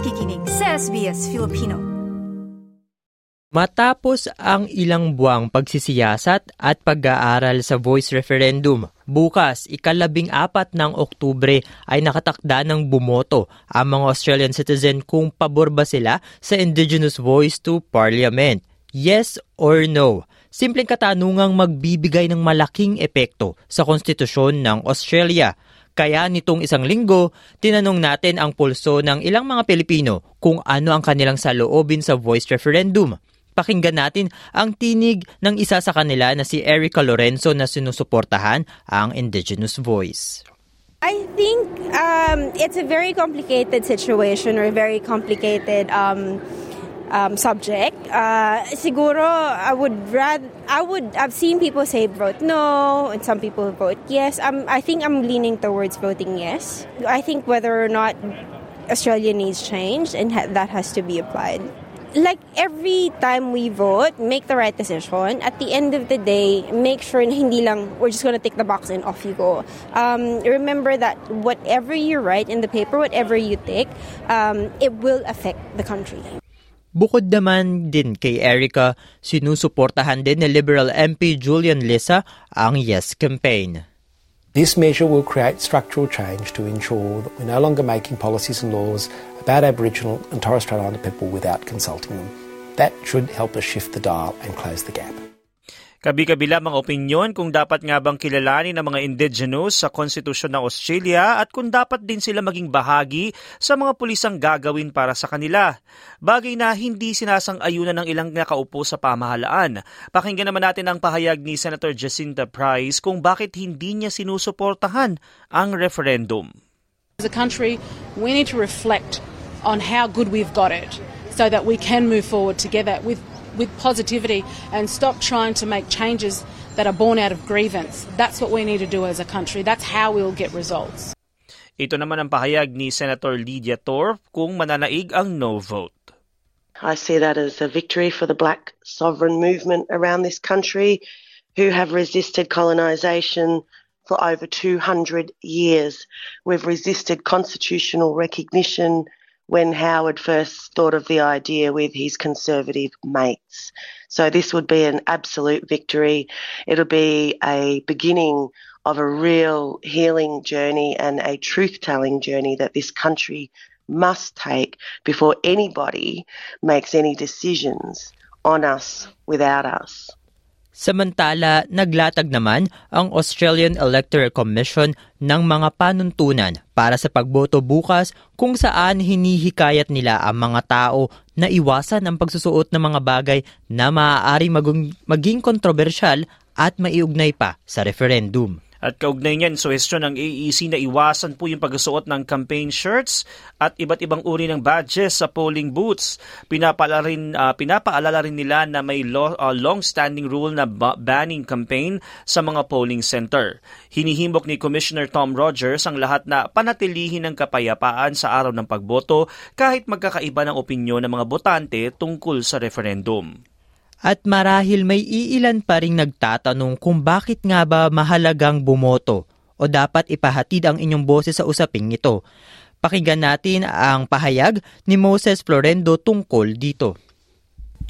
nakikinig sa SBS Filipino. Matapos ang ilang buwang pagsisiyasat at pag-aaral sa voice referendum, bukas, ikalabing apat ng Oktubre ay nakatakda ng bumoto ang mga Australian citizen kung pabor ba sila sa Indigenous Voice to Parliament. Yes or no? Simpleng katanungang magbibigay ng malaking epekto sa konstitusyon ng Australia. Kaya nitong isang linggo, tinanong natin ang pulso ng ilang mga Pilipino kung ano ang kanilang saloobin sa voice referendum. Pakinggan natin ang tinig ng isa sa kanila na si Erica Lorenzo na sinusuportahan ang Indigenous Voice. I think um, it's a very complicated situation or very complicated um, um, subject. Uh, siguro, I would rather, I would, I've seen people say vote no, and some people vote yes. I'm, I think I'm leaning towards voting yes. I think whether or not Australia needs change, and ha- that has to be applied. Like every time we vote, make the right decision. At the end of the day, make sure hindi lang we're just gonna tick the box and off you go. Um, remember that whatever you write in the paper, whatever you tick, um, it will affect the country. Bukod naman din kay Erica, sinusuportahan din ni Liberal MP Julian Lissa ang Yes campaign. This measure will create structural change to ensure that we're no longer making policies and laws about Aboriginal and Torres Strait Islander people without consulting them. That should help us shift the dial and close the gap. Kabi-kabila mga opinyon kung dapat nga bang kilalanin ng mga indigenous sa konstitusyon ng Australia at kung dapat din sila maging bahagi sa mga pulisang gagawin para sa kanila. Bagay na hindi sinasang-ayunan ng ilang nakaupo sa pamahalaan. Pakinggan naman natin ang pahayag ni Senator Jacinta Price kung bakit hindi niya sinusuportahan ang referendum. As a country, we need to reflect on how good we've got it so that we can move forward together with with positivity and stop trying to make changes that are born out of grievance. That's what we need to do as a country. That's how we'll get results. Ito naman ang pahayag ni Senator Lydia Thorpe kung mananaig ang no vote. I see that as a victory for the black sovereign movement around this country who have resisted colonisation for over 200 years. We've resisted constitutional recognition when Howard first thought of the idea with his conservative mates. So this would be an absolute victory. It'll be a beginning of a real healing journey and a truth telling journey that this country must take before anybody makes any decisions on us without us. Samantala, naglatag naman ang Australian Electoral Commission ng mga panuntunan para sa pagboto bukas kung saan hinihikayat nila ang mga tao na iwasan ang pagsusuot ng mga bagay na maaari maging, kontrobersyal at maiugnay pa sa referendum. At kaugnay niyan, suhestyon ng AEC na iwasan po yung pagsuot ng campaign shirts at iba't ibang uri ng badges sa polling booths. Pinapaalala rin, uh, pinapaalala rin nila na may law, uh, long-standing rule na ba- banning campaign sa mga polling center. Hinihimbok ni Commissioner Tom Rogers ang lahat na panatilihin ng kapayapaan sa araw ng pagboto kahit magkakaiba ng opinyon ng mga botante tungkol sa referendum. At marahil may iilan pa ring nagtatanong kung bakit nga ba mahalagang bumoto o dapat ipahatid ang inyong boses sa usaping ito. Pakinggan natin ang pahayag ni Moses Florendo tungkol dito.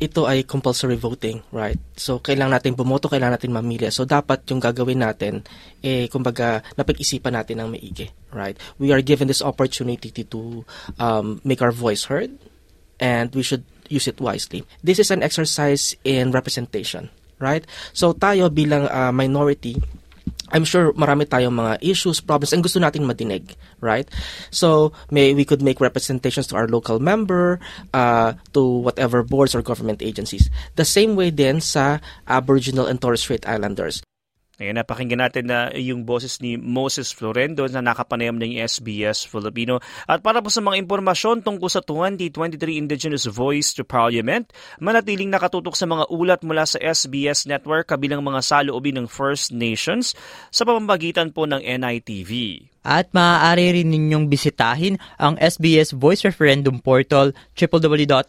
Ito ay compulsory voting, right? So, kailangan natin bumoto, kailangan natin mamili. So, dapat yung gagawin natin, eh, kumbaga, napag-isipan natin ng maigi, right? We are given this opportunity to um, make our voice heard, and we should use it wisely. This is an exercise in representation, right? So tayo bilang uh, minority, I'm sure marami tayong mga issues, problems, and gusto nating madinig, right? So, may we could make representations to our local member, uh, to whatever boards or government agencies. The same way din sa Aboriginal and Torres Strait Islanders. Ngayon, napakinggan natin na yung boses ni Moses Florendo na nakapanayam ng SBS Filipino. At para po sa mga impormasyon tungkol sa 2023 Indigenous Voice to Parliament, manatiling nakatutok sa mga ulat mula sa SBS Network kabilang mga saloobin ng First Nations sa pamamagitan po ng NITV. At maaari rin ninyong bisitahin ang SBS Voice Referendum portal www.sbs.com.au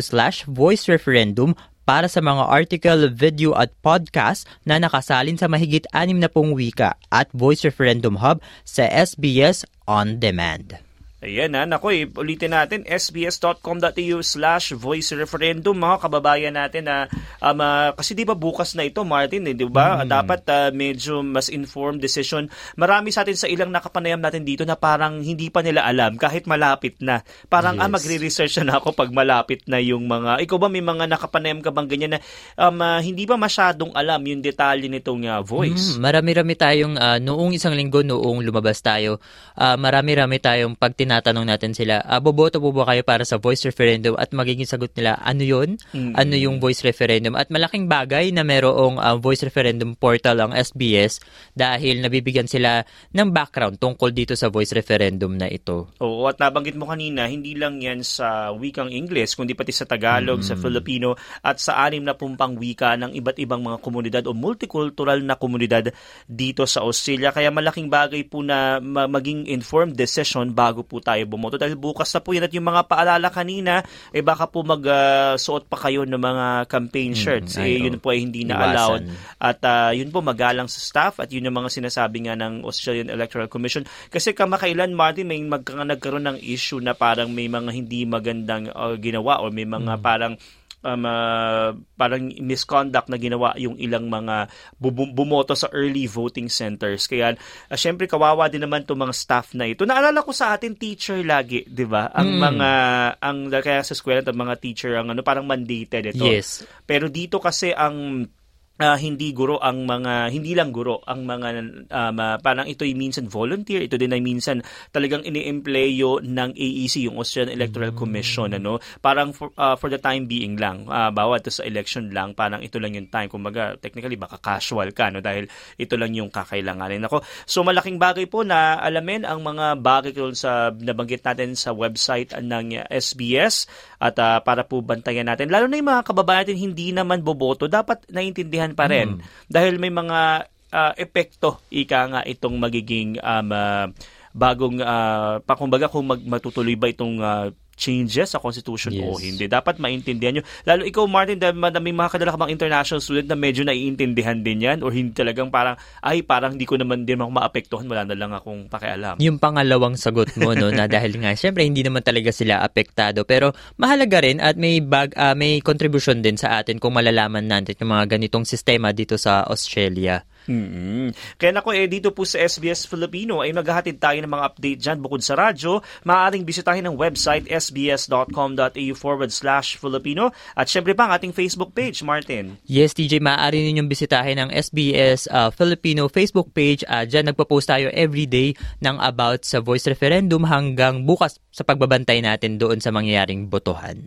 slash voice referendum para sa mga article, video at podcast na nakasalin sa mahigit anim na pong wika at Voice Referendum Hub sa SBS On Demand. Ayan ha, nako eh, ulitin natin, sbs.com.au slash voice referendum, mga kababayan natin na, um, uh, kasi di ba bukas na ito, Martin, eh, di ba? Mm. Dapat uh, medyo mas informed decision. Marami sa atin sa ilang nakapanayam natin dito na parang hindi pa nila alam, kahit malapit na. Parang, ah, yes. ah, magre-research na ako pag malapit na yung mga, ikaw ba may mga nakapanayam ka bang ganyan na um, uh, hindi ba masyadong alam yung detalye nitong uh, voice? Mm, marami-rami tayong, uh, noong isang linggo, noong lumabas tayo, uh, marami-rami tayong pag tinatanong natin sila, uh, boboto po ba kayo para sa voice referendum at magiging sagot nila, ano yun? Mm-hmm. Ano yung voice referendum? At malaking bagay na merong uh, voice referendum portal ang SBS dahil nabibigyan sila ng background tungkol dito sa voice referendum na ito. Oo, at nabanggit mo kanina, hindi lang yan sa wikang English, kundi pati sa Tagalog, mm-hmm. sa Filipino, at sa anim na pumpang wika ng iba't ibang mga komunidad o multicultural na komunidad dito sa Australia. Kaya malaking bagay po na maging informed decision bago po tayo bumoto. Dahil bukas na po yan at yung mga paalala kanina eh baka po magsuot uh, pa kayo ng mga campaign hmm, shirts. mm, eh yun po ay hindi na allowed. At uh, yun po magalang sa staff at yun yung mga sinasabi nga ng Australian Electoral Commission. Kasi kamakailan Martin may magka, nagkaroon ng issue na parang may mga hindi magandang uh, ginawa or may mga mm. parang um, uh, parang misconduct na ginawa yung ilang mga bumoto sa early voting centers. Kaya uh, syempre kawawa din naman itong mga staff na ito. Naalala ko sa atin teacher lagi, 'di ba? Ang mm. mga ang kaya sa eskwela mga teacher ang ano parang mandated ito. Yes. Pero dito kasi ang uh, hindi guro ang mga hindi lang guro ang mga um, uh, parang ito ay minsan volunteer ito din ay minsan talagang iniempleyo ng AEC yung Australian Electoral mm. Commission ano? Parang for, uh, for the time being lang uh, bawat sa election lang parang ito lang yung time. Kumbaga technically baka casual ka no? Dahil ito lang yung kakailanganin. Ako so malaking bagay po na alamin ang mga bagay sa nabanggit natin sa website ng SBS at uh, para po bantayan natin. Lalo na yung mga kababayan natin hindi naman boboto. Dapat naiintindihan maintindihan pa rin. Mm. Dahil may mga uh, epekto, ika nga itong magiging um, uh, bagong, uh, pakumbaga kung mag, matutuloy ba itong uh, changes sa Constitution yes. o hindi. Dapat maintindihan nyo. Lalo ikaw, Martin, dahil may mga kadala ka mga international student na medyo naiintindihan din yan or hindi talagang parang, ay, parang hindi ko naman din ako maapektuhan, wala na lang akong pakialam. Yung pangalawang sagot mo, no, na dahil nga, syempre, hindi naman talaga sila apektado. Pero mahalaga rin at may, bag, uh, may contribution din sa atin kung malalaman natin yung mga ganitong sistema dito sa Australia. Mm-hmm. Kaya nako eh dito po sa SBS Filipino ay maghahatid tayo ng mga update dyan bukod sa radyo. Maaaring bisitahin ang website sbs.com.au forward slash Filipino at syempre pa ang ating Facebook page, Martin. Yes, TJ, maaari ninyong bisitahin ang SBS uh, Filipino Facebook page. Uh, dyan nagpo-post tayo everyday ng about sa voice referendum hanggang bukas sa pagbabantay natin doon sa mangyayaring botohan.